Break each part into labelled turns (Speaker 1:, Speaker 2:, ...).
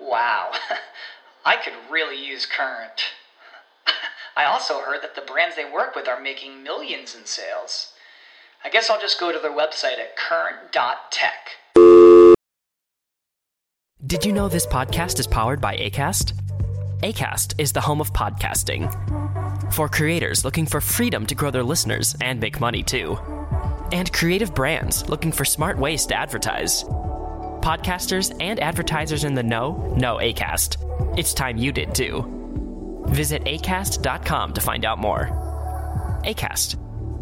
Speaker 1: Wow, I could really use Current. I also heard that the brands they work with are making millions in sales. I guess I'll just go to their website at current.tech.
Speaker 2: Did you know this podcast is powered by ACAST? ACAST is the home of podcasting. For creators looking for freedom to grow their listeners and make money too. And creative brands looking for smart ways to advertise. Podcasters and advertisers in the know know ACAST. It's time you did too. Visit acast.com to find out more. ACAST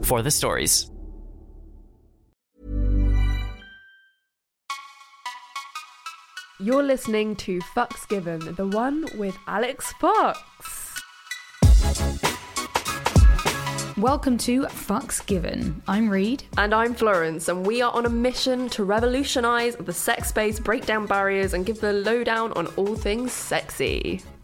Speaker 2: for the stories.
Speaker 3: You're listening to Fucks Given, the one with Alex Fox.
Speaker 4: Welcome to Fucks Given. I'm Reed.
Speaker 3: And I'm Florence, and we are on a mission to revolutionise the sex space, break down barriers, and give the lowdown on all things sexy.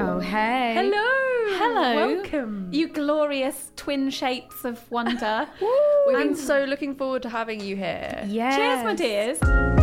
Speaker 4: Oh, hey.
Speaker 5: Hello.
Speaker 3: Hello.
Speaker 5: Welcome. You glorious twin shapes of wonder.
Speaker 3: We've been so looking forward to having you here.
Speaker 4: Yes.
Speaker 5: Cheers, my dears.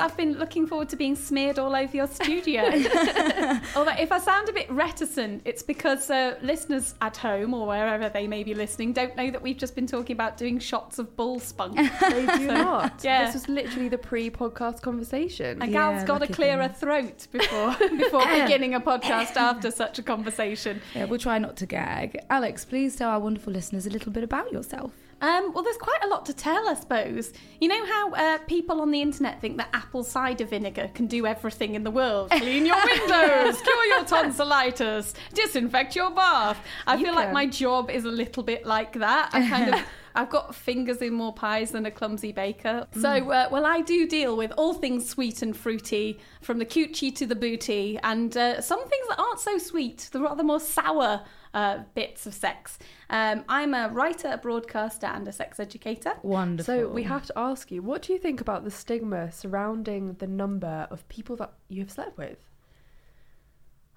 Speaker 5: I've been looking forward to being smeared all over your studio. Although, if I sound a bit reticent, it's because uh, listeners at home or wherever they may be listening don't know that we've just been talking about doing shots of bull spunk.
Speaker 3: They do not.
Speaker 5: yeah.
Speaker 3: This was literally the pre-podcast conversation.
Speaker 5: A
Speaker 4: Yeah,
Speaker 5: got to
Speaker 4: lucky
Speaker 5: clear her throat before before beginning a podcast after such a conversation.
Speaker 4: Yeah, we'll try not to gag. Alex, please tell our wonderful listeners a little bit about yourself.
Speaker 5: Um, well, there's quite a lot to tell, I suppose. You know how uh, people on the internet think that apple cider vinegar can do everything in the world? Clean your windows, cure your tonsillitis, disinfect your bath. I
Speaker 4: You
Speaker 5: feel like my job is a little bit like that. I kind of. I've got fingers in more pies than a clumsy baker. So, uh, well, I do deal with all things sweet and fruity, from the coochie to the booty, and uh, some things that aren't so sweet, the rather more sour uh, bits of sex. Um, I'm a writer, a broadcaster, and a sex educator.
Speaker 4: Wonderful.
Speaker 3: So we have to ask you, what do you think about the stigma surrounding the number of people that you have slept with?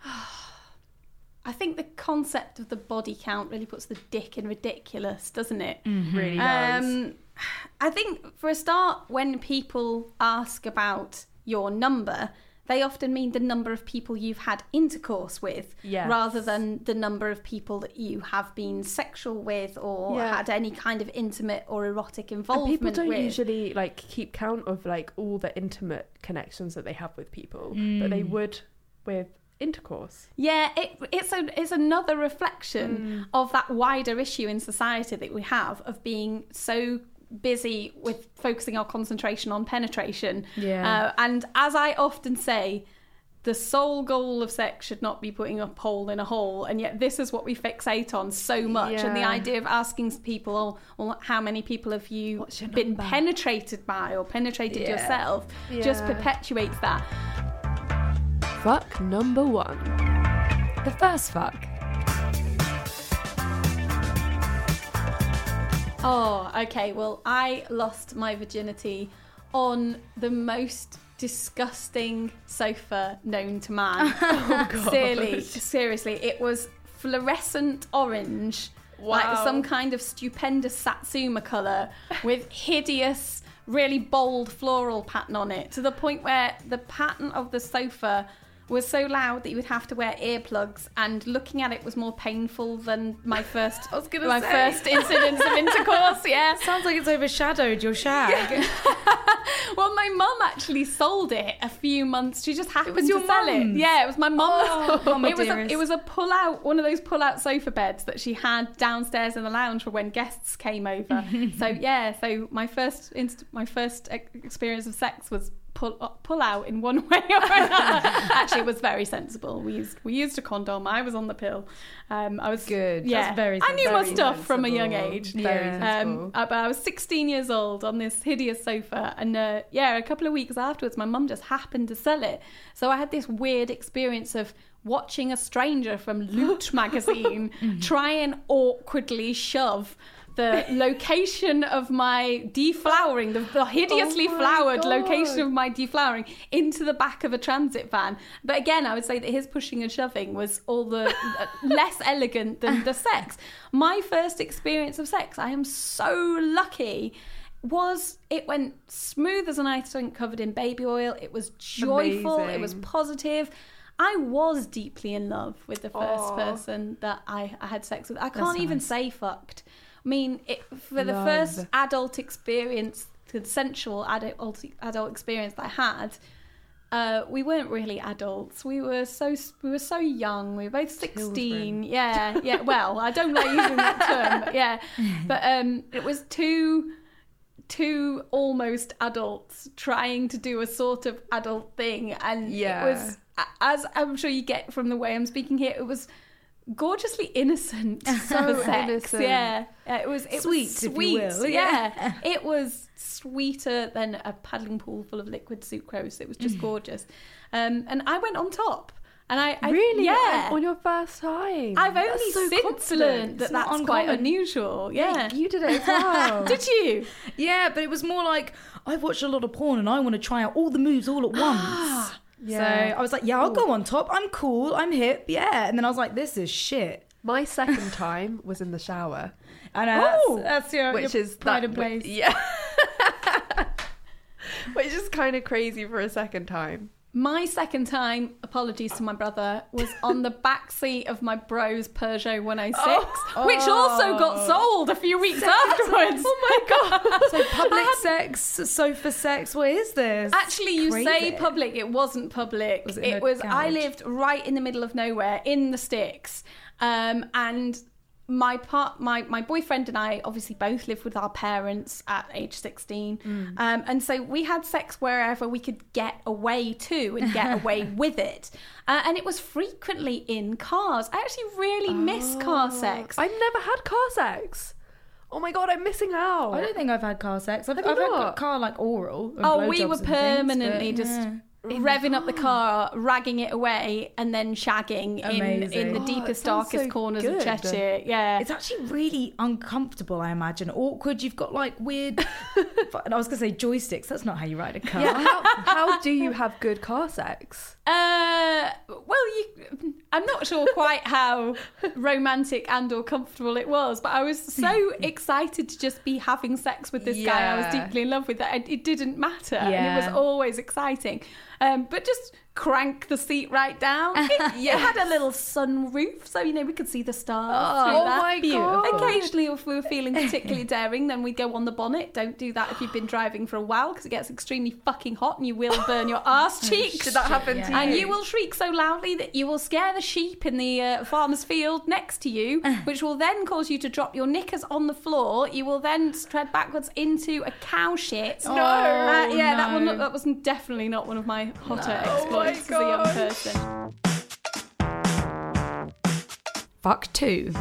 Speaker 5: I think the concept of the body count really puts the dick in ridiculous, doesn't it?
Speaker 3: Really does.
Speaker 5: Um, I think for a start, when people ask about your number, they often mean the number of people you've had intercourse with,
Speaker 3: Yes.
Speaker 5: rather than the number of people that you have been sexual with or
Speaker 3: Yeah.
Speaker 5: had any kind of intimate or erotic
Speaker 3: and
Speaker 5: involvement
Speaker 3: people don't
Speaker 5: with.
Speaker 3: usually like keep count of like all the intimate connections that they have with people, but they mm. would with intercourse.
Speaker 5: Yeah, it, it's a it's another reflection mm. of that wider issue in society that we have of being so busy with focusing our concentration on penetration.
Speaker 4: Yeah.
Speaker 5: Uh, and as I often say, the sole goal of sex should not be putting a pole in a hole, and yet this is what we fixate on so much. Yeah. And the idea of asking people, oh, well, how many people have you been
Speaker 4: number?
Speaker 5: penetrated by or penetrated
Speaker 4: Yeah.
Speaker 5: yourself, just perpetuates that.
Speaker 3: Fuck number one.
Speaker 4: the first fuck.
Speaker 5: Oh, okay. Well, I lost my virginity on the most disgusting sofa known to man. oh, Seriously, seriously, it was fluorescent orange, like some kind of stupendous satsuma color with hideous, really bold floral pattern on it, to the point where the pattern of the sofa was so loud that you would have to wear earplugs, and looking at it was more painful than my first.
Speaker 4: I was gonna
Speaker 5: my
Speaker 4: say.
Speaker 5: first incidents of intercourse. Yeah.
Speaker 4: Sounds like it's overshadowed your shag.
Speaker 5: Well, my mum actually sold it a few months. She just happened
Speaker 4: was your
Speaker 5: to sell it. Yeah, it was my mum's.
Speaker 4: Oh, oh my
Speaker 5: it was a, it was a pull out, one of those pull out sofa beds that she had downstairs in the lounge for when guests came over. so yeah, so my first inst- my first experience of sex was pull uh, pull out in one way or another. actually, it was very sensible. We used we used a condom. I was on the pill. Um, I was
Speaker 3: Good.
Speaker 5: Yeah,
Speaker 4: That's very
Speaker 5: I knew my
Speaker 3: sensible.
Speaker 5: stuff from a young age.
Speaker 3: Very
Speaker 4: Yeah.
Speaker 3: sensible.
Speaker 5: Um, uh, but I was 16 years old on this hideous sofa, and uh, yeah, a couple of weeks afterwards, my mum just happened to sell it. So I had this weird experience of watching a stranger from Loot magazine try and awkwardly shove the location of my deflowering, the, the hideously
Speaker 3: Oh
Speaker 5: flowered
Speaker 3: God.
Speaker 5: location of my deflowering, into the back of a transit van. But again, I would say that his pushing and shoving was all the uh, less elegant than the sex. My first experience of sex, I am so lucky. Was it went smooth as an ice rink covered in baby oil? It was joyful. It was positive. I was deeply in love with the first
Speaker 3: Aw.
Speaker 5: person that I, I had sex with. I can't even
Speaker 4: nice.
Speaker 5: say fucked. I mean, it, for the
Speaker 3: Love.
Speaker 5: first adult experience, consensual adult adult experience that I had, uh, we weren't really adults. We were so we were so young. We were both sixteen. Yeah, yeah. Well, I don't like using that term, but yeah. But um, it was two two almost adults trying to do a sort of adult thing, and
Speaker 3: Yeah.
Speaker 5: it was as I'm sure you get from the way I'm speaking here. It was gorgeously innocent
Speaker 3: So
Speaker 5: sex.
Speaker 3: innocent.
Speaker 5: Yeah, Yeah, it was it
Speaker 4: Sweet,
Speaker 5: was sweet. Yeah,
Speaker 4: yeah.
Speaker 5: it was sweeter than a paddling pool full of liquid sucrose. It was just gorgeous, um, and I went on top. And I, I
Speaker 3: Really?
Speaker 5: yeah.
Speaker 3: On your first time?
Speaker 5: I've
Speaker 3: That's
Speaker 5: only
Speaker 3: so
Speaker 5: since learned that that's quite
Speaker 4: uncommon.
Speaker 5: unusual. Yeah.
Speaker 3: You did it as well.
Speaker 5: Did you?
Speaker 4: Yeah, but it was more like I've watched a lot of porn and I want to try out all the moves all at once.
Speaker 3: Yeah.
Speaker 4: So I was like, yeah, I'll go on top. I'm cool. I'm hip. Yeah. And then I was like, this is shit.
Speaker 3: My second time was in the shower,
Speaker 4: I know. That's,
Speaker 5: Ooh.
Speaker 4: that's your,
Speaker 3: which
Speaker 4: your
Speaker 3: is
Speaker 4: pride
Speaker 3: that,
Speaker 4: and place.
Speaker 3: Yeah. which is kind of crazy for a second time.
Speaker 5: My second time, apologies to my brother, was on the back seat of my bro's Peugeot 106, which also got sold a few weeks afterwards. Oh my god!
Speaker 4: So public sex, sofa sex. What is this?
Speaker 5: Actually, you say public. It wasn't public.
Speaker 4: Was it
Speaker 5: it was. I lived right in the middle of nowhere in the sticks, um, and my part, my my boyfriend and I obviously both lived with our parents at age sixteen,
Speaker 4: Mm.
Speaker 5: um, and so we had sex wherever we could get away to and get away with it, uh, and it was frequently in cars. I actually really miss car sex.
Speaker 3: I've never had car sex. Oh my god, I'm missing out.
Speaker 4: I don't think I've had car sex. I've, I've had car like oral. and
Speaker 5: Oh, we were
Speaker 4: and things,
Speaker 5: permanently
Speaker 4: but,
Speaker 5: just
Speaker 4: yeah.
Speaker 5: Revving up the car, ragging it away, and then shagging in, in the
Speaker 4: Oh,
Speaker 5: deepest, darkest
Speaker 3: so
Speaker 5: corners of
Speaker 3: good.
Speaker 5: Cheshire. Yeah.
Speaker 4: It's actually really uncomfortable, I imagine. Awkward. You've got like weird. and I was gonna say joysticks. That's not how you ride a car.
Speaker 3: Yeah, how, how do you have good car sex?
Speaker 5: Uh, well, you. I'm not sure quite how romantic and or comfortable it was, but I was so excited to just be having sex with this guy I was deeply in love with that it, it didn't matter, and it was always exciting. Um, but just crank the seat right down. It, it had a little sunroof, so you know we could see the stars.
Speaker 3: Oh
Speaker 5: that.
Speaker 3: my God.
Speaker 5: Occasionally, if we were feeling particularly daring, then we'd go on the bonnet. Don't do that if you've been driving for a while because it gets extremely fucking hot and you will burn your ass cheeks.
Speaker 3: Did that happen
Speaker 4: Yeah.
Speaker 3: to you?
Speaker 5: And you will shriek so loudly that you will scare the sheep in the uh, farmer's field next to you, which will then cause you to drop your knickers on the floor. You will then tread backwards into a cow shit.
Speaker 3: No.
Speaker 5: Uh, yeah, that,
Speaker 4: no.
Speaker 5: not, that was definitely not one of my hotter
Speaker 3: Oh
Speaker 5: as a young person.
Speaker 4: Fuck two.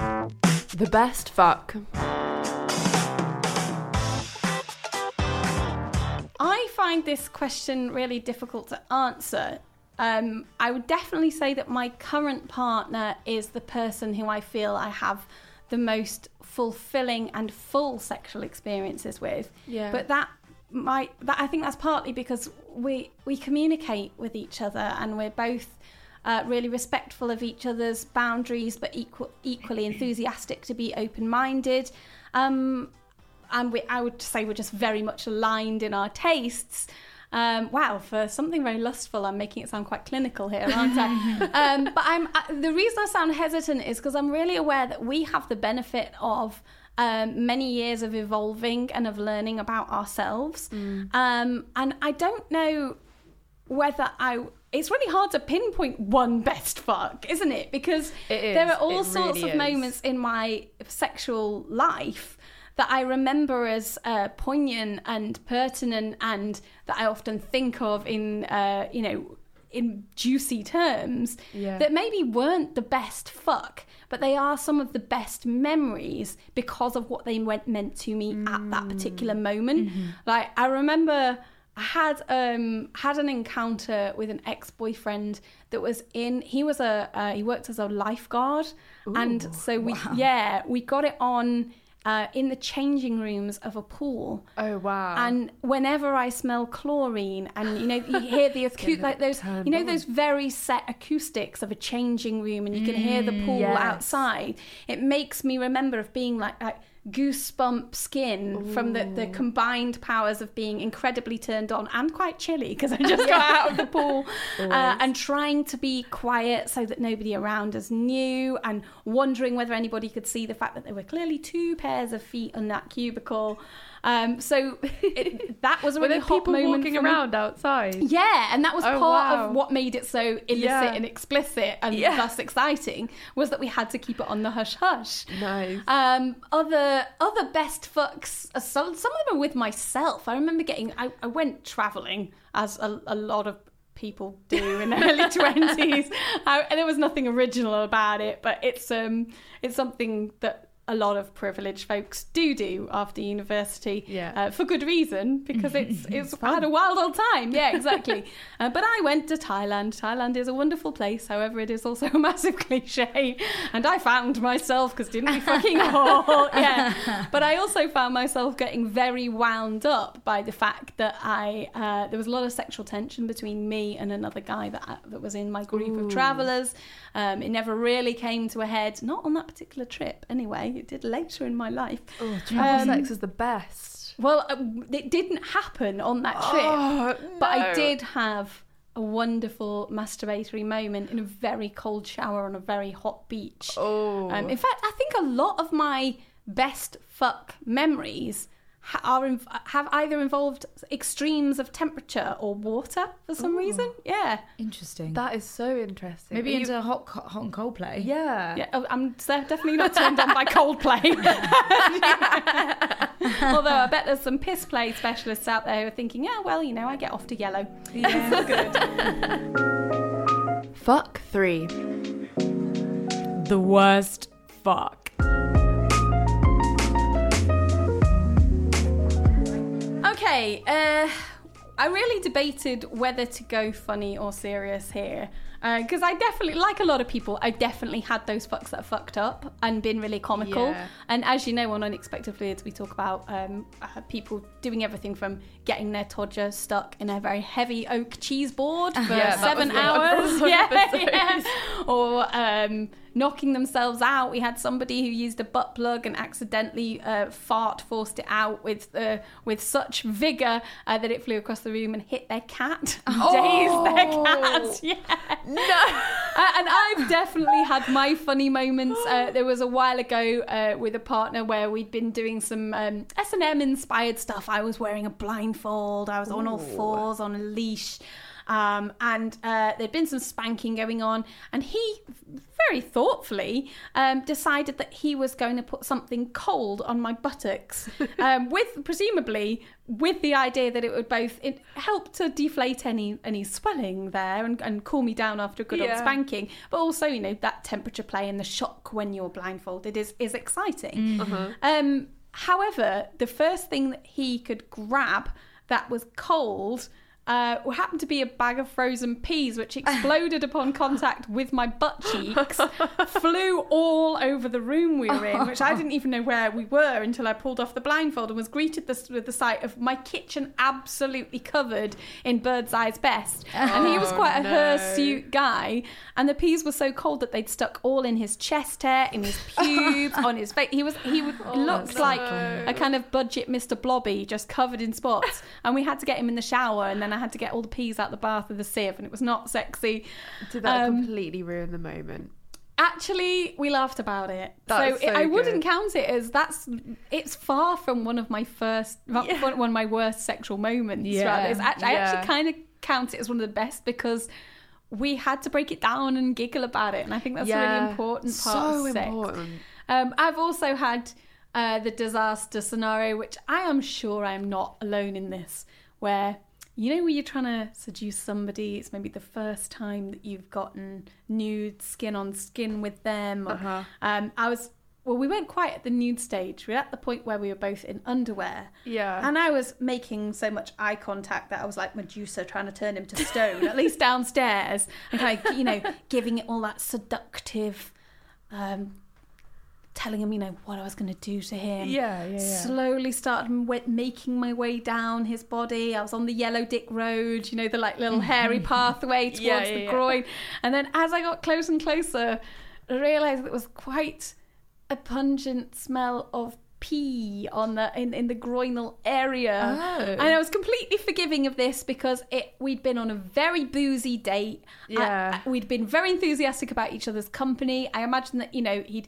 Speaker 3: The best fuck.
Speaker 5: I find this question really difficult to answer. Um, I would definitely say that my current partner is the person who I feel I have the most fulfilling and full sexual experiences with.
Speaker 3: Yeah.
Speaker 5: But that might that I think that's partly because we we communicate with each other and we're both uh, really respectful of each other's boundaries, but equal, equally enthusiastic to be open-minded. Um, and we, I would say we're just very much aligned in our tastes. Um, wow, for something very lustful, I'm making it sound quite clinical here, aren't I? um, but I'm uh, the reason I sound hesitant is because I'm really aware that we have the benefit of um, many years of evolving and of learning about ourselves. Um, and I don't know whether I. It's really hard to pinpoint one best fuck, isn't it? Because
Speaker 3: It is.
Speaker 5: there are all
Speaker 3: It
Speaker 5: sorts
Speaker 3: really
Speaker 5: of
Speaker 3: is.
Speaker 5: moments in my sexual life that I remember as uh, poignant and pertinent, and that I often think of in, uh, you know, in juicy terms.
Speaker 3: Yeah.
Speaker 5: That maybe weren't the best fuck, but they are some of the best memories because of what they went meant to me at that particular moment. Like I remember. I had um had an encounter with an ex boyfriend that was in. He was a uh, he worked as a lifeguard, and so we yeah we got it on uh, in the changing rooms of a pool.
Speaker 3: Oh wow.
Speaker 5: And whenever I smell chlorine, and you know, you hear the acu- like those, you know, those very set acoustics of a changing room, and you can hear the pool
Speaker 3: yes.
Speaker 5: outside. It makes me remember of being like like goosebump skin from the, the combined powers of being incredibly turned on and quite chilly because I just got out of the pool uh, and trying to be quiet so that nobody around us knew and wondering whether anybody could see the fact that there were clearly two pairs of feet on that cubicle. Um, so it, that was a really hot
Speaker 3: people
Speaker 5: moment
Speaker 3: walking
Speaker 5: me.
Speaker 3: around outside?
Speaker 5: Yeah, and that was
Speaker 3: Oh,
Speaker 5: part
Speaker 3: wow.
Speaker 5: of what made it so illicit
Speaker 3: Yeah.
Speaker 5: and explicit and
Speaker 3: Yeah.
Speaker 5: thus exciting was that we had to keep it on the hush hush.
Speaker 3: Nice.
Speaker 5: Um, other other best fucks. uh, Some some of them are with myself. I remember getting. I, I went traveling as a, a lot of people do in their early twenties, and there was nothing original about it. But it's um it's something that. A lot of privileged folks do do after university,
Speaker 3: Yeah.
Speaker 5: uh, for good reason because it's it's I had a wild old time. Yeah, exactly. uh, but I went to Thailand. Thailand is a wonderful place. However, it is also a massive cliche, and I found myself because didn't we fucking all? Yeah. But I also found myself getting very wound up by the fact that I uh, there was a lot of sexual tension between me and another guy that that was in my group of travellers. Um, it never really came to a head. Not on that particular trip, anyway. It did later in my life.
Speaker 3: Oh,
Speaker 5: Um,
Speaker 3: sex is the best.
Speaker 5: Well, uh, it didn't happen on that trip,
Speaker 3: Oh,
Speaker 5: but I did have a wonderful masturbatory moment in a very cold shower on a very hot beach.
Speaker 3: Oh.
Speaker 5: Um, in fact, I think a lot of my best fuck memories are inv- have either involved extremes of temperature or water for some reason. Yeah,
Speaker 4: Interesting.
Speaker 3: That is so interesting.
Speaker 4: Maybe
Speaker 3: Are you-
Speaker 4: into hot, hot and cold play.
Speaker 3: Yeah.
Speaker 5: yeah. oh, I'm definitely not turned on by Coldplay. Although I bet there's some piss play specialists out there who are thinking, yeah, well, you know, I get off to yellow.
Speaker 3: Yeah. good. Fuck three.
Speaker 4: The worst fuck.
Speaker 5: Okay, uh, I really debated whether to go funny or serious here. Because I definitely, like a lot of people, I definitely had those fucks that fucked up and been really comical.
Speaker 3: Yeah.
Speaker 5: And as you know, on Unexpected Fluids, we talk about um, uh, people doing everything from getting their todger stuck in a very heavy oak cheese board for
Speaker 3: Yeah,
Speaker 5: seven
Speaker 3: was one of
Speaker 5: hours. yeah, yeah. Or um, knocking themselves out. We had somebody who used a butt plug and accidentally uh, fart forced it out with uh, with such vigor uh, that it flew across the room and hit their cat, and dazed their cat. Yeah.
Speaker 3: No.
Speaker 5: Uh, and I've definitely had my funny moments. Uh, there was a while ago uh, with a partner where we'd been doing some um, S and M inspired stuff. I was wearing a blindfold. I was on all fours on a leash. Um, and uh, there'd been some spanking going on, and he very thoughtfully um, decided that he was going to put something cold on my buttocks, um, with presumably with the idea that it would both it help to deflate any any swelling there and, and cool me down after a good old spanking, but also you know that temperature play and the shock when you're blindfolded is is exciting. Um, however, the first thing that he could grab that was cold. Uh, happened to be a bag of frozen peas, which exploded upon contact with my butt cheeks, flew all over the room we were in, which I didn't even know where we were until I pulled off the blindfold and was greeted this, with the sight of my kitchen absolutely covered in Birds Eye's best. And he was quite a
Speaker 3: no.
Speaker 5: hirsute guy, and the peas were so cold that they'd stuck all in his chest hair, in his pubes, on his face. He was he would, looked like a kind of budget Mr. Blobby, just covered in spots. And we had to get him in the shower, and then and I had to get all the peas out the bath with a sieve, and it was not sexy.
Speaker 3: Did that
Speaker 5: Um,
Speaker 3: completely ruin the moment?
Speaker 5: Actually, we laughed about it.
Speaker 3: That's
Speaker 5: so, it,
Speaker 3: so
Speaker 5: I wouldn't count it as that's. It's far from one of my first, one one of my worst sexual moments.
Speaker 4: Yeah.
Speaker 5: rather. It's actually, I actually kind of count it as one of the best because we had to break it down and giggle about it, and I think that's a really important part
Speaker 3: So
Speaker 5: of sex.
Speaker 3: important.
Speaker 5: Um, I've also had uh, the disaster scenario, which I am sure I'm not alone in this, where you know when you're trying to seduce somebody, it's maybe the first time that you've gotten nude skin on skin with them. or-
Speaker 3: Uh-huh.
Speaker 5: Um, I was well, we weren't quite at the nude stage. We were at the point where we were both in underwear.
Speaker 3: Yeah.
Speaker 5: And I was making so much eye contact that I was like Medusa trying to turn him to stone, at least downstairs, and kind of, you know, giving it all that seductive, um, telling him, you know, what I was going to do to him.
Speaker 4: Yeah, yeah, yeah.
Speaker 5: Slowly started making my way down his body. I was on the yellow dick road, you know, the like little mm-hmm. hairy pathway towards
Speaker 3: Yeah, yeah,
Speaker 5: the groin. And then as I got closer and closer, I realised it was quite a pungent smell of pee on the in, in the groinal area.
Speaker 3: Oh.
Speaker 5: And I was completely forgiving of this because it we'd been on a very boozy date.
Speaker 3: Uh, yeah.
Speaker 5: I- we'd been very enthusiastic about each other's company. I imagine that, you know, he'd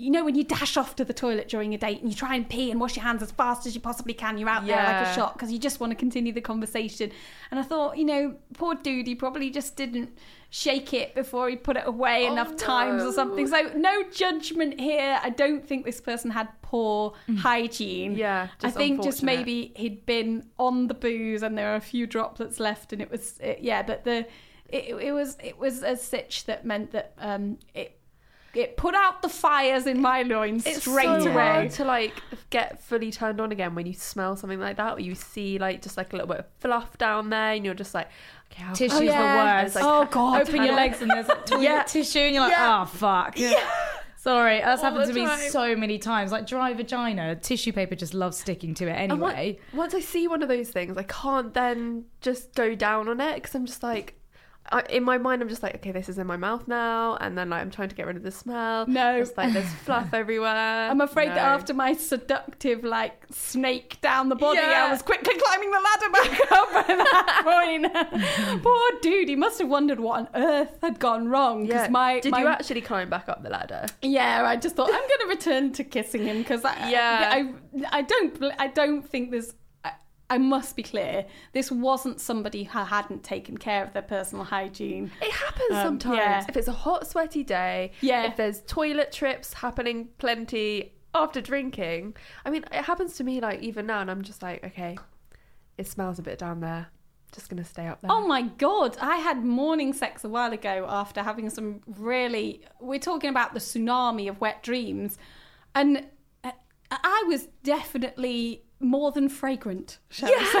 Speaker 5: you know when you dash off to the toilet during a date and you try and pee and wash your hands as fast as you possibly can, you're out there like a shot because you just want to continue the conversation. And I thought, you know, poor dude, he probably just didn't shake it before he put it away
Speaker 3: Oh,
Speaker 5: enough times or something. So no judgment here. I don't think this person had poor hygiene.
Speaker 3: Mm. Yeah,
Speaker 5: I think just maybe he'd been on the booze and there were a few droplets left and it was it, yeah, but the it, it was it was a sitch that meant that um it it put out the fires in my loins
Speaker 3: It's
Speaker 5: straight
Speaker 3: so
Speaker 5: away.
Speaker 3: hard to like get fully turned on again when you smell something like that, or you see like just like a little bit of fluff down there, and you're just like, okay, how
Speaker 4: Tissue's
Speaker 5: yeah.
Speaker 4: the worst.
Speaker 3: Like,
Speaker 5: Oh, God.
Speaker 4: Open your legs and there's like toilet
Speaker 3: Yeah.
Speaker 4: tissue and you're like,
Speaker 3: Yeah.
Speaker 4: oh fuck. Sorry, that's
Speaker 3: All
Speaker 4: happened to me
Speaker 3: time.
Speaker 4: so many times. Like dry vagina, tissue paper just loves sticking to it anyway.
Speaker 3: once I see one of those things, I can't then just go down on it because I'm just like, I, in my mind, I'm just like, okay, this is in my mouth now, and then like I'm trying to get rid of the smell.
Speaker 5: No.
Speaker 3: it's like there's fluff everywhere.
Speaker 5: I'm afraid that after my seductive like snake down the body, I was quickly climbing the ladder back up at that point. Poor dude, he must have wondered what on earth had gone wrong.
Speaker 3: yeah,
Speaker 5: my
Speaker 3: did
Speaker 5: my-
Speaker 3: you actually climb back up the ladder?
Speaker 5: Yeah, I just thought I'm going to return to kissing him because I,
Speaker 3: Yeah.
Speaker 5: I, I don't, I don't think there's. I, must be clear. This wasn't somebody who hadn't taken care of their personal hygiene.
Speaker 3: It happens
Speaker 5: Um,
Speaker 3: sometimes.
Speaker 5: yeah.
Speaker 3: If it's a hot, sweaty day,
Speaker 5: Yeah.
Speaker 3: if there's toilet trips happening plenty after drinking. I mean, it happens to me like even now, and I'm just like, okay, it smells a bit down there. Just gonna stay up there.
Speaker 5: Oh my god! I had morning sex a while ago after having some really. We're talking about the tsunami of wet dreams, and uh, I was definitely more than fragrant. Shall we say?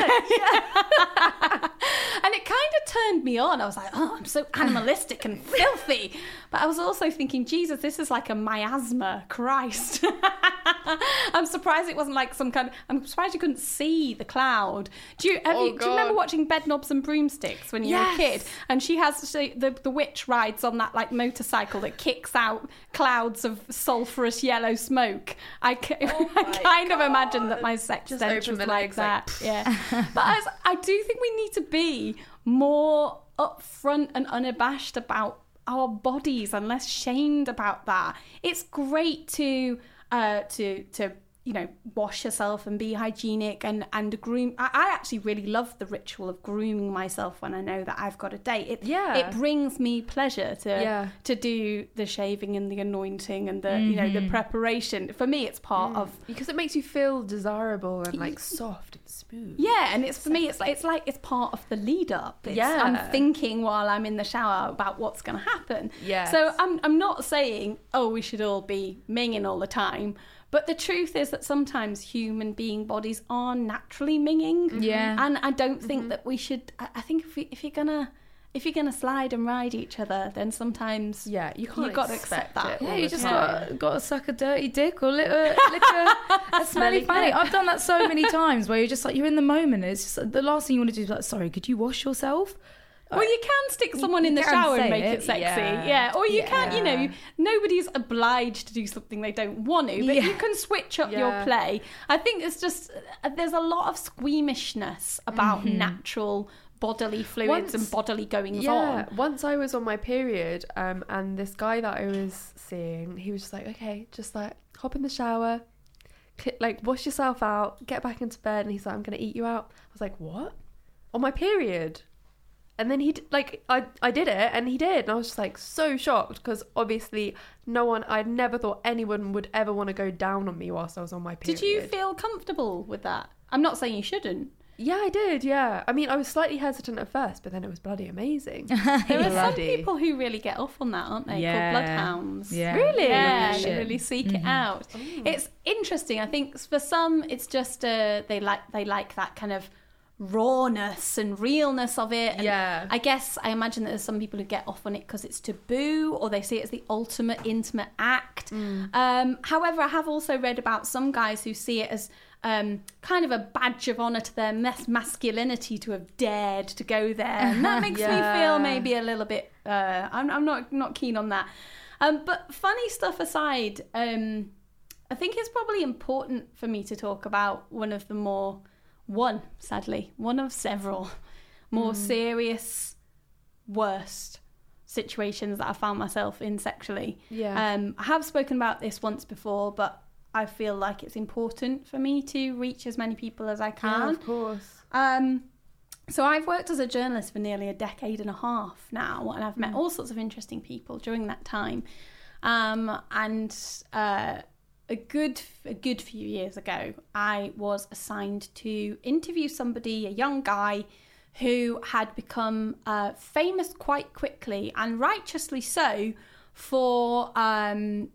Speaker 5: and it kind of turned me on. I was like, oh, I'm so animalistic and filthy. But I was also thinking, Jesus, this is like a miasma. Christ. I'm surprised it wasn't like some kind of. I'm surprised you couldn't see the cloud. Do you, have
Speaker 3: Oh,
Speaker 5: you, do you remember watching Bedknobs and Broomsticks when you were a kid? And she has she, the the witch rides on that like motorcycle that kicks out clouds of sulphurous yellow smoke. I, ca- I kind of imagine that my sex
Speaker 3: Just open the
Speaker 5: like
Speaker 3: legs, like,
Speaker 5: that. yeah, but I, was- I do think we need to be more upfront and unabashed about our bodies and less shamed about that. It's great to uh, to to you know wash yourself and be hygienic and and groom. I, I actually really love the ritual of grooming myself when I know that I've got a date. It
Speaker 3: Yeah.
Speaker 5: it brings me pleasure to
Speaker 3: Yeah.
Speaker 5: to do the shaving and the anointing and the you know the mm-hmm. preparation. For me, it's part mm. of
Speaker 3: because it makes you feel desirable and like soft and smooth.
Speaker 5: yeah, and it's for me. It's like it's like it's part of the lead up. It's,
Speaker 3: Yeah.
Speaker 5: I'm thinking while I'm in the shower about what's going to happen.
Speaker 3: yeah
Speaker 5: So I'm I'm not saying oh we should all be minging all the time, but the truth is that sometimes human being bodies are naturally minging.
Speaker 4: Yeah.
Speaker 5: And I don't think that we should. I, I think if we, if you're gonna if you're gonna slide and ride each other, then sometimes
Speaker 3: Yeah, you can't
Speaker 5: You've got to accept that.
Speaker 4: Yeah, you just got, got to suck a dirty dick or lick a, lick a, a smelly fanny. I've done that so many times where you're just like, you're in the moment. It's just, the last thing you want to do is like, sorry, could you wash yourself?
Speaker 5: Well, you can stick someone in the shower and make it,
Speaker 4: it,
Speaker 5: sexy.
Speaker 3: yeah.
Speaker 5: Yeah. Or you can, you know, nobody's obliged to do something they don't want to, but
Speaker 4: Yeah.
Speaker 5: you can switch up your play. I think it's just, uh, there's a lot of squeamishness about
Speaker 4: Mm-hmm.
Speaker 5: natural bodily fluids and bodily goings
Speaker 3: Yeah,
Speaker 5: on.
Speaker 3: once I was on my period, um, and this guy that I was seeing, he was just like, okay, just like hop in the shower, cl- like wash yourself out, get back into bed, and he's like, I'm gonna eat you out. I was like, what? On my period? And then he d- like I I did it, and he did, and I was just like so shocked because obviously no one I'd never thought anyone would ever want to go down on me whilst I was on my period.
Speaker 5: Did you feel comfortable with that? I'm not saying you shouldn't.
Speaker 3: Yeah, I did. Yeah, I mean, I was slightly hesitant at first, but then it was bloody amazing.
Speaker 5: There are some people who really get off on that, aren't they?
Speaker 4: Yeah.
Speaker 5: Called bloodhounds.
Speaker 4: Yeah.
Speaker 3: Really?
Speaker 5: Yeah,
Speaker 4: Shit.
Speaker 5: they really seek it out. It's interesting. I think for some, it's just uh, they like they like that kind of rawness and realness of it. And
Speaker 3: Yeah.
Speaker 5: I guess I imagine that there's some people who get off on it because it's taboo or they see it as the ultimate intimate act. Um, however, I have also read about some guys who see it as um, kind of a badge of honor to their mas- masculinity to have dared to go there, and that makes me feel maybe a little bit. Uh, I'm, I'm not not keen on that. Um, but funny stuff aside, um, I think it's probably important for me to talk about one of the more one, sadly, one of several more serious, worst situations that I found myself in sexually.
Speaker 3: Yeah.
Speaker 5: Um, I have spoken about this once before, but I feel like it's important for me to reach as many people as I can.
Speaker 3: Yeah, of course.
Speaker 5: Um, so I've worked as a journalist for nearly a decade and a half now, and I've met all sorts of interesting people during that time. Um, and uh, a good a good few years ago, I was assigned to interview somebody, a young guy, who had become uh, famous quite quickly and righteously so for um,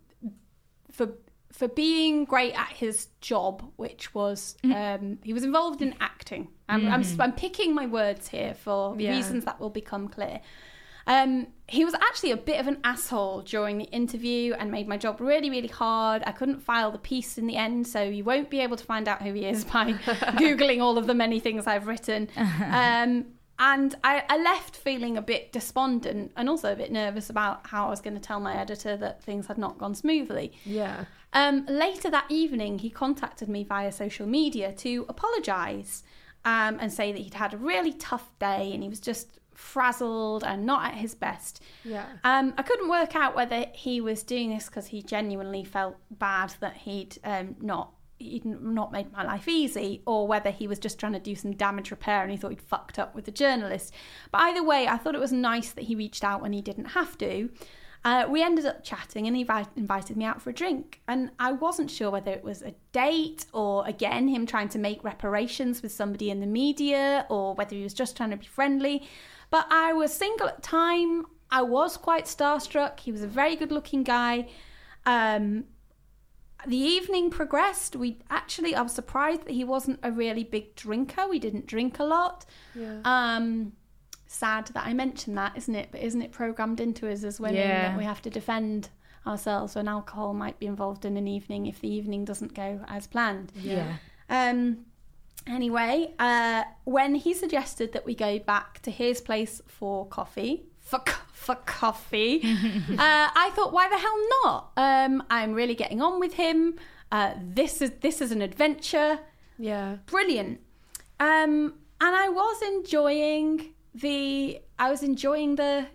Speaker 5: for for being great at his job, which was um, he was involved in acting. I'm, I'm, I'm picking my words here for
Speaker 3: Yeah.
Speaker 5: reasons that will become clear. Um, he was actually a bit of an asshole during the interview and made my job really, really hard. I couldn't file the piece in the end, so you won't be able to find out who he is by googling all of the many things I've written. Um, and I, I left feeling a bit despondent and also a bit nervous about how I was going to tell my editor that things had not gone smoothly.
Speaker 3: Yeah.
Speaker 5: Um, later that evening, he contacted me via social media to apologise um, and say that he'd had a really tough day and he was just frazzled and not at his best.
Speaker 3: Yeah.
Speaker 5: Um, I couldn't work out whether he was doing this because he genuinely felt bad that he'd um, not he'd not made my life easy, or whether he was just trying to do some damage repair and he thought he'd fucked up with the journalist. But either way, I thought it was nice that he reached out when he didn't have to. Uh, we ended up chatting and he vi- invited me out for a drink. And I wasn't sure whether it was a date or, again, him trying to make reparations with somebody in the media or whether he was just trying to be friendly. But I was single at the time. I was quite starstruck. He was a very good looking guy. Um, the evening progressed. We actually, I was surprised that he wasn't a really big drinker. We didn't drink a lot.
Speaker 3: Yeah.
Speaker 5: Um, sad that I mentioned that, isn't it? But isn't it programmed into us as women
Speaker 4: Yeah.
Speaker 5: that we have to defend ourselves when alcohol might be involved in an evening if the evening doesn't go as planned?
Speaker 4: Yeah.
Speaker 5: Um, anyway, uh, when he suggested that we go back to his place for coffee, for, co- for coffee, uh, I thought, why the hell not? Um, I'm really getting on with him. Uh, this is this is an adventure
Speaker 3: Yeah.
Speaker 5: brilliant. Um, and I was enjoying the I was enjoying the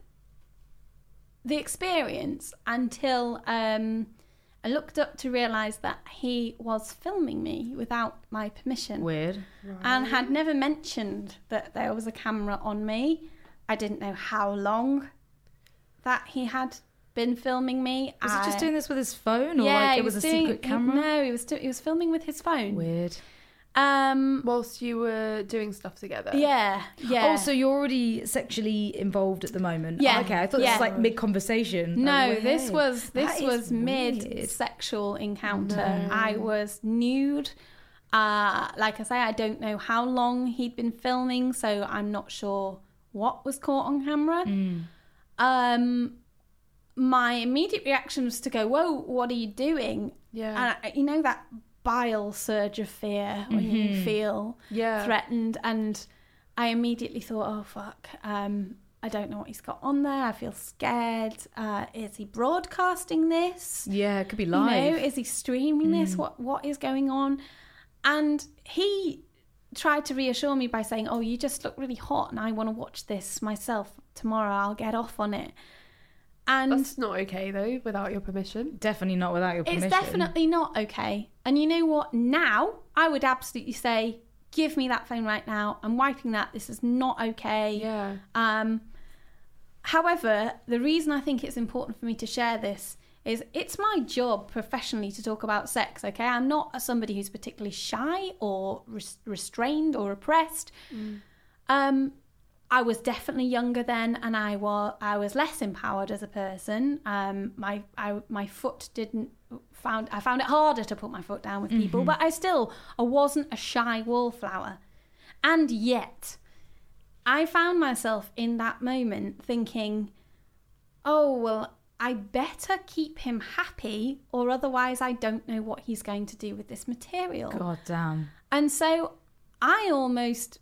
Speaker 5: the experience until um, I looked up to realise that he was filming me without my permission
Speaker 4: Weird.
Speaker 5: and had never mentioned that there was a camera on me. I didn't know how long that he had been filming me.
Speaker 4: Was he just doing this with his phone, or
Speaker 5: yeah,
Speaker 4: like it was, a
Speaker 5: doing-
Speaker 4: secret
Speaker 5: he-
Speaker 4: camera?
Speaker 5: no, he was do- he was filming with his phone.
Speaker 4: Weird.
Speaker 5: Um,
Speaker 3: Whilst you were doing stuff together.
Speaker 5: yeah, yeah.
Speaker 4: Oh, so you're already sexually involved at the moment?
Speaker 5: Yeah,
Speaker 4: Oh, okay, I thought this was like mid conversation.
Speaker 5: No,
Speaker 4: Oh,
Speaker 5: this
Speaker 4: hey.
Speaker 5: was this
Speaker 4: That is
Speaker 5: was mid sexual encounter. I was nude. Uh, like I say, I don't know how long he'd been filming, so I'm not sure what was caught on camera.
Speaker 4: Hmm.
Speaker 5: Um, my immediate reaction was to go, "Whoa, what are you doing?"
Speaker 3: Yeah.
Speaker 5: And I, you know that bile surge of fear when you feel
Speaker 3: Yeah.
Speaker 5: threatened, and I immediately thought, "Oh fuck." Um, I don't know what he's got on there. I feel scared. Uh, is he broadcasting this?
Speaker 4: Yeah, it could be
Speaker 5: You
Speaker 4: live.
Speaker 5: know, is he streaming this? What what is going on? And he tried to reassure me by saying, "Oh, you just look really hot, and I want to watch this myself tomorrow. I'll get off on it." And
Speaker 3: That's not okay though, without your permission.
Speaker 4: Definitely not without your permission.
Speaker 5: it's definitely not okay. And you know what? Now I would absolutely say, "Give me that phone right now. I'm wiping that. This is not okay."
Speaker 3: Yeah.
Speaker 5: Um, however, the reason I think it's important for me to share this is it's my job professionally to talk about sex, okay? I'm not a- somebody who's particularly shy or res- restrained or oppressed. Um, I was definitely younger then, and I was I was less empowered as a person. Um, my I, my foot didn't found I found it harder to put my foot down with people, but I still I wasn't a shy wallflower, and yet I found myself in that moment thinking, oh, well, I better keep him happy, or otherwise I don't know what he's going to do with this material.
Speaker 4: God damn.
Speaker 5: And so I almost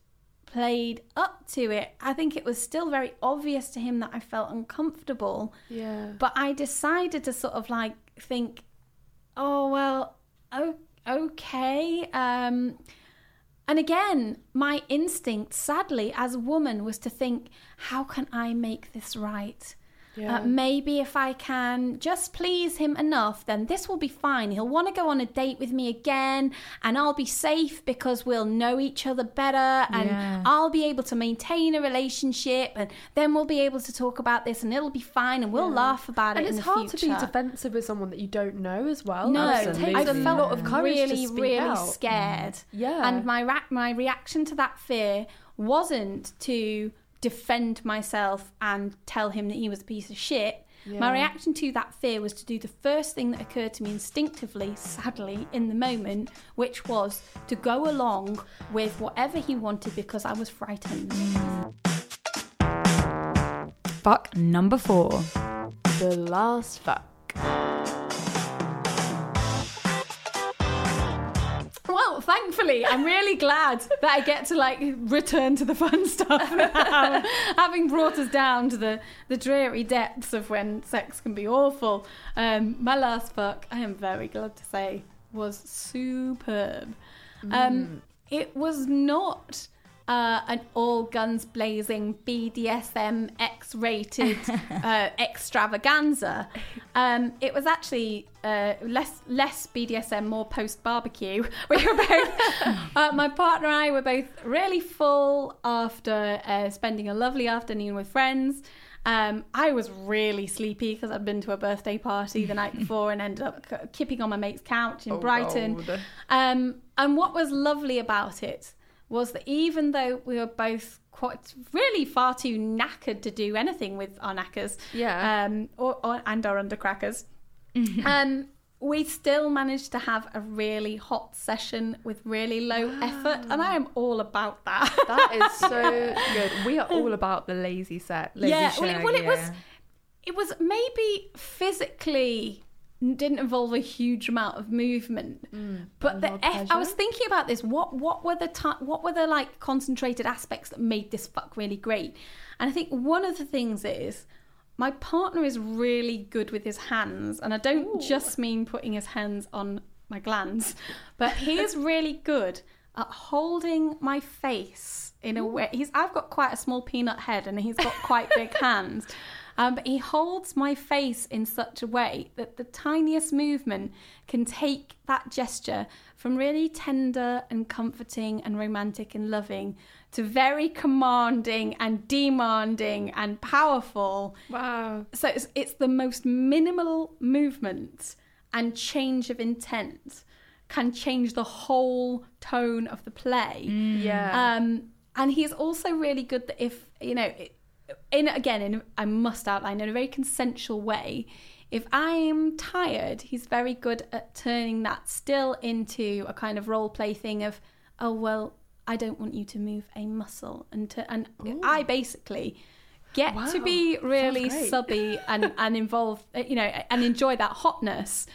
Speaker 5: played up to it. I think it was still very obvious to him that I felt uncomfortable.
Speaker 3: Yeah.
Speaker 5: But I decided to sort of like think, oh well, oh, okay. Um, and again, my instinct, sadly, as a woman, was to think, how can I make this right?
Speaker 3: Yeah.
Speaker 5: Uh, maybe if I can just please him enough, then this will be fine. He'll want to go on a date with me again, and I'll be safe because we'll know each other better, and
Speaker 4: Yeah.
Speaker 5: I'll be able to maintain a relationship, and then we'll be able to talk about this, and it'll be fine, and we'll laugh about
Speaker 3: and
Speaker 5: it.
Speaker 3: it's
Speaker 5: in the
Speaker 3: hard to be defensive with someone that you don't know as well.
Speaker 5: No,
Speaker 3: Like, it takes a lot of courage
Speaker 5: really, really
Speaker 3: out.
Speaker 5: scared.
Speaker 3: Yeah.
Speaker 5: And my ra- my reaction to that fear wasn't to defend myself and tell him that he was a piece of shit. My reaction to that fear was to do the first thing that occurred to me instinctively, sadly, in the moment, which was to go along with whatever he wanted because I was frightened.
Speaker 4: Fuck number four.
Speaker 3: The last fuck.
Speaker 5: Thankfully, I'm really glad that I get to like return to the fun stuff now, having brought us down to the, the dreary depths of when sex can be awful. Um, my last fuck, I am very glad to say, was superb. Um, it was not uh, an all guns blazing BDSM X rated uh, extravaganza. Um, it was actually uh, less less BDSM, more post barbecue. We were both, uh, my partner and I were both really full after uh, spending a lovely afternoon with friends. Um, I was really sleepy because I'd been to a birthday party the night before and ended up kipping on my mate's couch in
Speaker 3: Oh,
Speaker 5: Brighton. Um, and what was lovely about it was that even though we were both quite really far too knackered to do anything with our knackers,
Speaker 3: Yeah.
Speaker 5: um, or, or and our undercrackers, um, we still managed to have a really hot session with really low effort, and I am all about that.
Speaker 3: That is so good. We are all about the lazy sex.
Speaker 5: yeah, well, it, well, it was it was maybe physically didn't involve a huge amount of movement. Mm. But the
Speaker 3: lot of
Speaker 5: F, I was thinking about this. What what were the ti what were the like concentrated aspects that made this fuck really great? And I think one of the things is my partner is really good with his hands and I don't just mean putting his hands on my glands but he is really good at holding my face in a way he's I've got quite a small peanut head and he's got quite big hands um, but he holds my face in such a way that the tiniest movement can take that gesture from really tender and comforting and romantic and loving to very commanding and demanding and powerful.
Speaker 3: Wow.
Speaker 5: So it's, it's the most minimal movement and change of intent can change the whole tone of the play.
Speaker 3: Yeah.
Speaker 5: Um, and he's also really good that if you know, in again, in I must outline in a very consensual way. If I'm tired, he's very good at turning that still into a kind of role play thing of, oh well, I don't want you to move a muscle, and to, and I basically get to be really subby and and involved, uh, you know, and enjoy that hotness.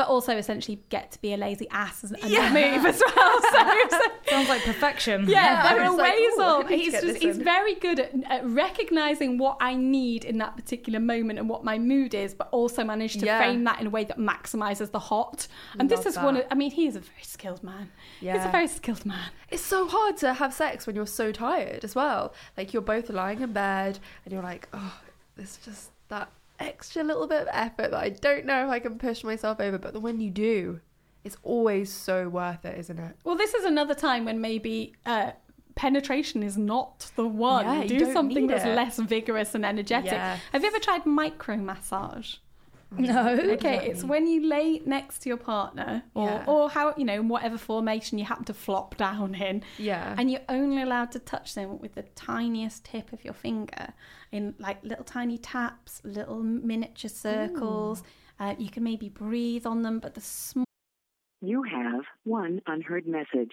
Speaker 5: But also essentially get to be a lazy ass and, and not move as well. So, so
Speaker 4: Sounds like perfection.
Speaker 5: yeah, there
Speaker 3: It's
Speaker 5: are
Speaker 3: like,
Speaker 5: ways
Speaker 3: "Ooh,
Speaker 5: of. He's just he's
Speaker 3: in."
Speaker 5: very good at, at recognizing what I need in that particular moment and what my mood is, but also manage to
Speaker 3: Yeah.
Speaker 5: frame that in a way that maximizes the hot. And this
Speaker 3: Love
Speaker 5: is one. Of. I mean, he is a very skilled man. Yeah. He's a very skilled man.
Speaker 3: It's so hard to have sex when you're so tired as well. Like you're both lying in bed and you're like, oh, there's just that extra little bit of effort that I don't know if I can push myself over. But when you do, it's always so worth it, isn't it?
Speaker 5: Well, this is another time when maybe. Uh, Penetration is not the one.
Speaker 3: Yeah, you
Speaker 5: Do something that's
Speaker 3: it.
Speaker 5: less vigorous and energetic.
Speaker 3: Yeah.
Speaker 5: Have you ever tried micro massage?
Speaker 4: No.
Speaker 5: Okay, it's when you lay next to your partner, or
Speaker 3: Yeah.
Speaker 5: or how you know in whatever formation you happen to flop down in,
Speaker 3: Yeah.
Speaker 5: and you're only allowed to touch them with the tiniest tip of your finger, in like little tiny taps, little miniature circles. Uh, you can maybe breathe on them, but the small.
Speaker 6: You have one unheard message.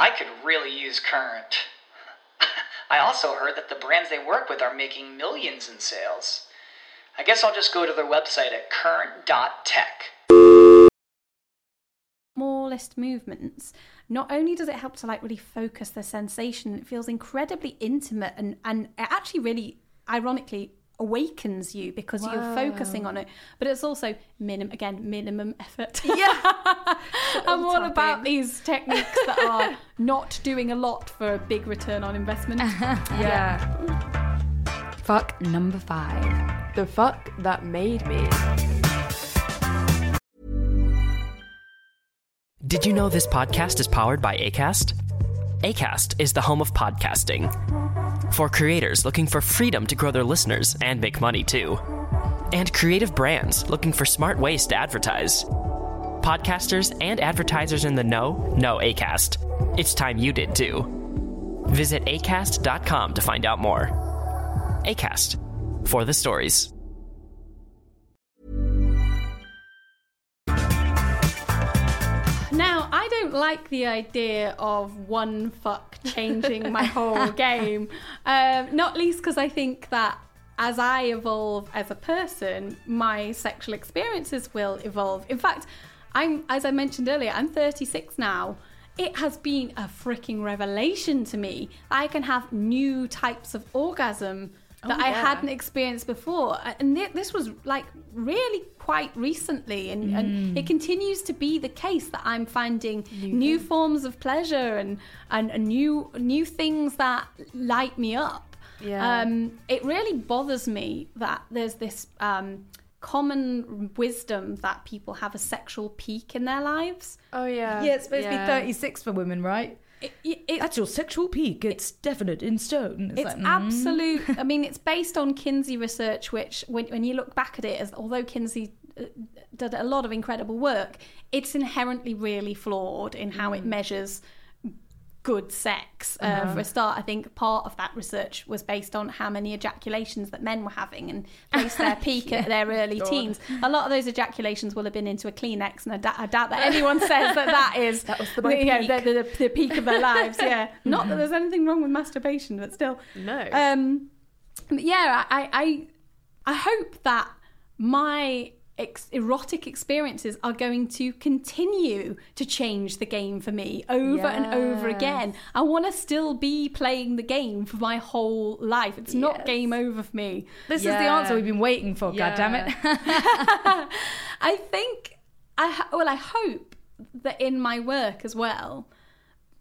Speaker 1: I could really use Current. I also heard that the brands they work with are making millions in sales. I guess I'll just go to their website at current.tech.
Speaker 5: smallest movements not only does it help to like really focus the sensation it feels incredibly intimate and and it actually really ironically awakens you because you're focusing on it but it's also minim again minimum effort yeah i'm all
Speaker 3: tapping.
Speaker 5: about these techniques that are not doing a lot for a big return on investment
Speaker 3: yeah.
Speaker 4: Fuck number five.
Speaker 3: The fuck that made me.
Speaker 2: Did you know this podcast is powered by ACAST? ACAST is the home of podcasting. For creators looking for freedom to grow their listeners and make money too. And creative brands looking for smart ways to advertise. Podcasters and advertisers in the know know ACAST. It's time you did too. Visit acast.com to find out more. ACAST for the stories.
Speaker 5: Now, I don't like the idea of one fuck changing my whole game. Um, not least because I think that as I evolve as a person, my sexual experiences will evolve. In fact, I'm as I mentioned earlier, I'm 36 now. It has been a freaking revelation to me. I can have new types of orgasm that I
Speaker 3: yeah.
Speaker 5: hadn't experienced before. And thi- this was like really quite recently, and, and it continues to be the case that I'm finding new, forms of pleasure and, and, and new new things that light me up.
Speaker 3: Yeah.
Speaker 5: Um, it really bothers me that there's this um, common wisdom that people have a sexual peak in their lives.
Speaker 3: Oh yeah.
Speaker 4: Yeah, it's supposed
Speaker 3: Yeah.
Speaker 4: to be 36 for women, right?
Speaker 5: It, it,
Speaker 4: That's your sexual peak. It's definite in stone.
Speaker 5: It's
Speaker 4: like, mm.
Speaker 5: absolute. I mean, it's based on Kinsey research, which, when, when you look back at it, as although Kinsey uh, did a lot of incredible work, it's inherently really flawed in how
Speaker 4: Mm.
Speaker 5: it measures good sex. Uh,
Speaker 4: Uh-huh.
Speaker 5: for a start, I think part of that research was based on how many ejaculations that men were having and placed their peak at their early teens. A lot of those ejaculations will have been into a Kleenex, and I, doubt that anyone says that that is
Speaker 3: That was the- my
Speaker 5: you know,
Speaker 3: peak.
Speaker 5: the, the, the peak of their lives. Yeah, not that there's anything wrong with masturbation, but still.
Speaker 3: No.
Speaker 5: Um, but yeah, I, I, I hope that my ex- erotic experiences are going to continue to change the game for me over and over again. I want to still be playing the game for my whole life. It's not game over for me.
Speaker 4: This is the answer we've been waiting for, God damn it.
Speaker 5: I think I well, I hope that in my work as well,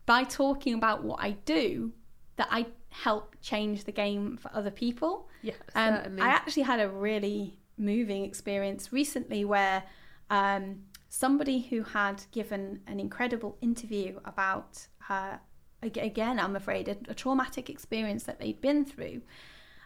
Speaker 5: by talking about what I do, that I help change the game for other people.
Speaker 3: Yeah,
Speaker 5: Um,
Speaker 3: certainly.
Speaker 5: I actually had a really moving experience recently where um, somebody who had given an incredible interview about, uh, again, I'm afraid, a, a traumatic experience that they'd been through.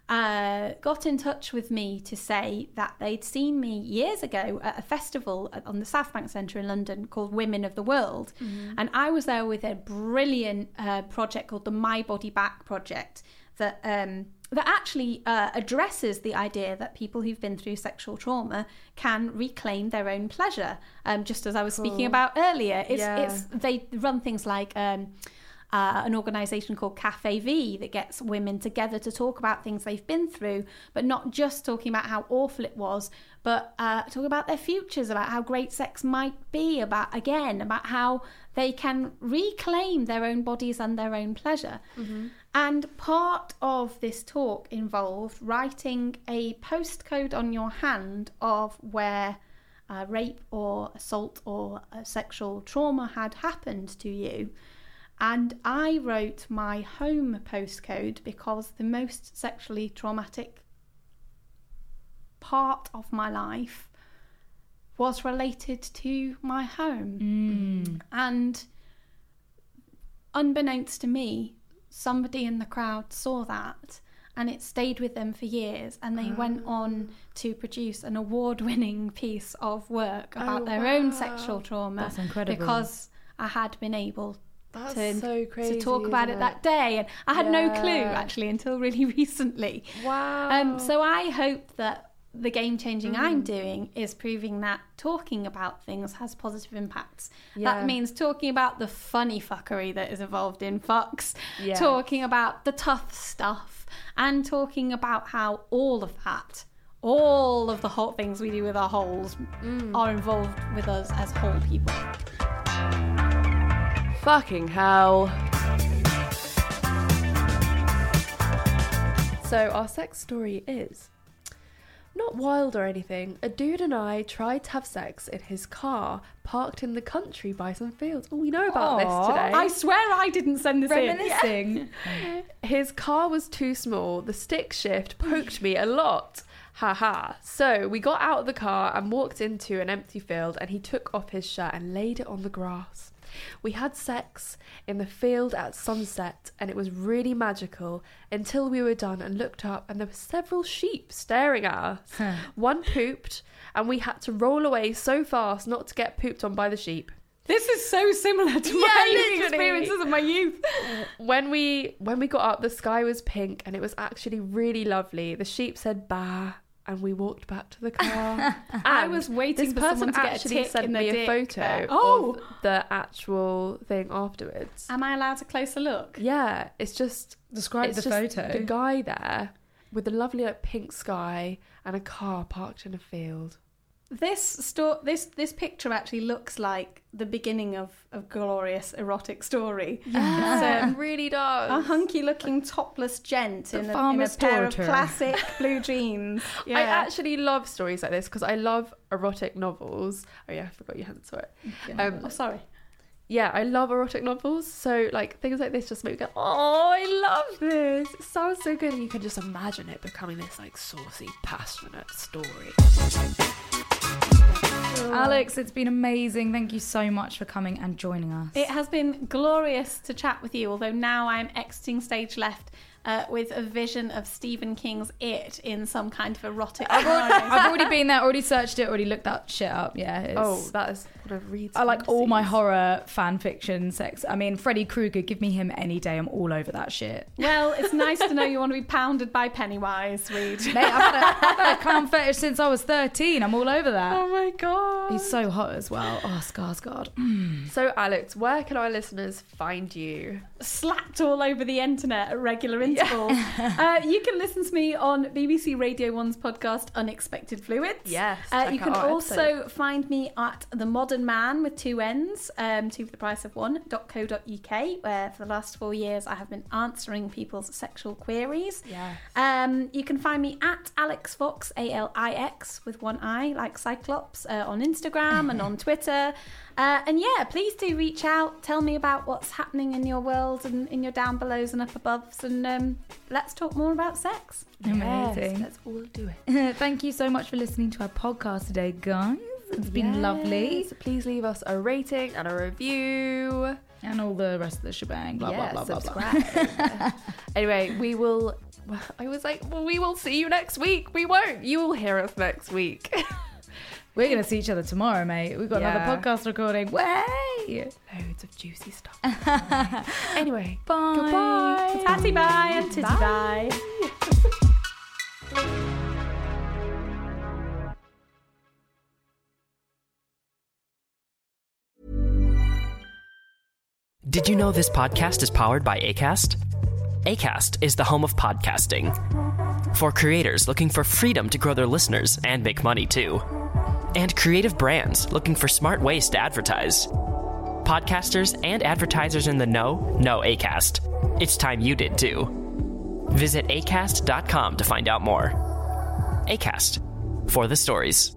Speaker 5: uh, got in touch with me to say that they'd seen me years ago at a festival at- on the South Bank Centre in London called Women of the World. And I was there with a brilliant uh, project called the My Body Back Project that. Um, that actually uh, addresses the idea that people who've been through sexual trauma can reclaim their own pleasure. Um, just as I was speaking about earlier, it's,
Speaker 3: Yeah.
Speaker 5: it's they run things like um, uh, an organisation called Cafe V that gets women together to talk about things they've been through, but not just talking about how awful it was, but uh, talk about their futures, about how great sex might be, about again, about how they can reclaim their own bodies and their own pleasure. And part of this talk involved writing a postcode on your hand of where uh, rape or assault or uh, sexual trauma had happened to you. And I wrote my home postcode because the most sexually traumatic part of my life was related to my home. And unbeknownst to me, somebody in the crowd saw that and it stayed with them for years and they went on to produce an award-winning piece of work about their own sexual trauma
Speaker 4: That's incredible.
Speaker 5: because I had been able
Speaker 3: That's
Speaker 5: to,
Speaker 3: so crazy.
Speaker 5: to talk about it
Speaker 3: isn't
Speaker 5: that day and I had no clue actually until really recently.
Speaker 3: Wow.
Speaker 5: Um, so I hope that the game changing I'm
Speaker 3: Mm.
Speaker 5: doing is proving that talking about things has positive impacts.
Speaker 3: Yeah.
Speaker 5: That means talking about the funny fuckery that is involved in fucks,
Speaker 3: Yeah.
Speaker 5: talking about the tough stuff, and talking about how all of that, all of the hot things we do with our holes,
Speaker 3: Mm.
Speaker 5: are involved with us as whole people.
Speaker 3: Fucking hell. So, our sex story is not wild or anything. A dude and I tried to have sex in his car, parked in the country by some fields. Oh, we know about
Speaker 4: Aw.
Speaker 3: this today.
Speaker 5: I swear I didn't send this in.
Speaker 4: Reminiscing.
Speaker 3: His car was too small. The stick shift poked me a lot. Ha ha. So we got out of the car and walked into an empty field, and he took off his shirt and laid it on the grass. We had sex in the field at sunset, and it was really magical until we were done and looked up, and there were several sheep staring at us. One pooped, and we had to roll away so fast not to get pooped on by the sheep.
Speaker 5: This is so similar to
Speaker 3: Yeah,
Speaker 5: my
Speaker 3: literally.
Speaker 5: experiences of my youth.
Speaker 3: when we when we got up the sky was pink and it was actually really lovely the sheep said bah and we walked back to the car
Speaker 5: I was waiting
Speaker 3: this
Speaker 5: for
Speaker 3: person
Speaker 5: someone to get a
Speaker 3: actually
Speaker 5: tick
Speaker 3: sent
Speaker 5: in the
Speaker 3: me a
Speaker 5: dick
Speaker 3: photo
Speaker 5: there. Oh.
Speaker 3: of the actual thing afterwards
Speaker 5: Am I allowed a closer look?
Speaker 3: yeah it's just
Speaker 4: Describe
Speaker 3: it's
Speaker 4: the
Speaker 3: just
Speaker 4: photo.
Speaker 3: the guy there with a lovely like, pink sky and a car parked in a field
Speaker 5: This sto- this this picture actually looks like the beginning of a glorious erotic story.
Speaker 3: yeah
Speaker 5: um,
Speaker 3: it really does
Speaker 5: A hunky looking topless gent
Speaker 4: The
Speaker 5: in a, in a
Speaker 4: farmer's
Speaker 5: pair
Speaker 4: daughter.
Speaker 5: of classic blue jeans. Yeah.
Speaker 3: I actually love stories like this because I love erotic novels. Oh yeah, I forgot you hadn't saw it. Um,
Speaker 5: oh, sorry.
Speaker 3: yeah, I love erotic novels. So like things like this just make me go, oh, I love this. It sounds so good, and you can just imagine it becoming this like saucy, passionate story.
Speaker 4: Alix, it's been amazing. Thank you so much for coming and joining us.
Speaker 5: It has been glorious to chat with you, although now I'm exiting stage left uh, with a vision of Stephen King's It in some kind of erotic.
Speaker 4: I've already been there, already searched it, already looked that shit up. Yeah. It's,
Speaker 3: Oh, that is what I read.
Speaker 4: I like all my horror fan fiction sex. I mean, Freddy Krueger, give me him any day. I'm all over that shit.
Speaker 5: well, it's nice to know you want to be pounded by Pennywise, Reed.
Speaker 4: Mate, I've had, a, I've had a clown fetish since I was 13. I'm all over that.
Speaker 3: Oh my god.
Speaker 4: He's so hot as well. Oh, Skarsgård.
Speaker 3: So Alix, where can our listeners find you?
Speaker 5: slapped all over the internet at regular intervals. uh, you can listen to me on BBC Radio 1's podcast Unexpected Fluids.
Speaker 3: Yes,
Speaker 5: Uh, you can also
Speaker 3: episode.
Speaker 5: find me at The Modern Mann with two N's, um, two for the price of one, .co.uk, where for the last four years I have been answering people's sexual queries.
Speaker 3: Yes.
Speaker 5: Um, you can find me at Alix Fox, A L I X, with one I, like Cyclops, uh, on Instagram and on Twitter. Uh, and yeah, please do reach out. Tell me about what's happening in your world and in your down belows and up aboves. And um, let's talk more about sex.
Speaker 4: Amazing.
Speaker 3: Let's all do it.
Speaker 4: Thank you so much for listening to our podcast today, guys. It's been lovely.
Speaker 3: Yes, Please leave us a rating and a review.
Speaker 4: And all the rest of the shebang. Blah,
Speaker 3: yeah,
Speaker 4: blah, blah, blah, blah.
Speaker 3: subscribe. anyway, we will I was like, well, we will see you next week. We won't. You will hear us next week.
Speaker 4: We're going to see each other tomorrow, mate. We've got
Speaker 3: Yeah.
Speaker 4: another podcast recording. Way!
Speaker 3: Loads of juicy stuff. anyway,
Speaker 4: Bye.
Speaker 3: goodbye.
Speaker 5: Tatty bye and titty bye.
Speaker 2: Did you know this podcast is powered by ACAST? ACAST is the home of podcasting. For creators looking for freedom to grow their listeners and make money too. And creative brands looking for smart ways to advertise. Podcasters and advertisers in the know know ACAST. It's time you did too. Visit acast.com to find out more. ACAST for the stories.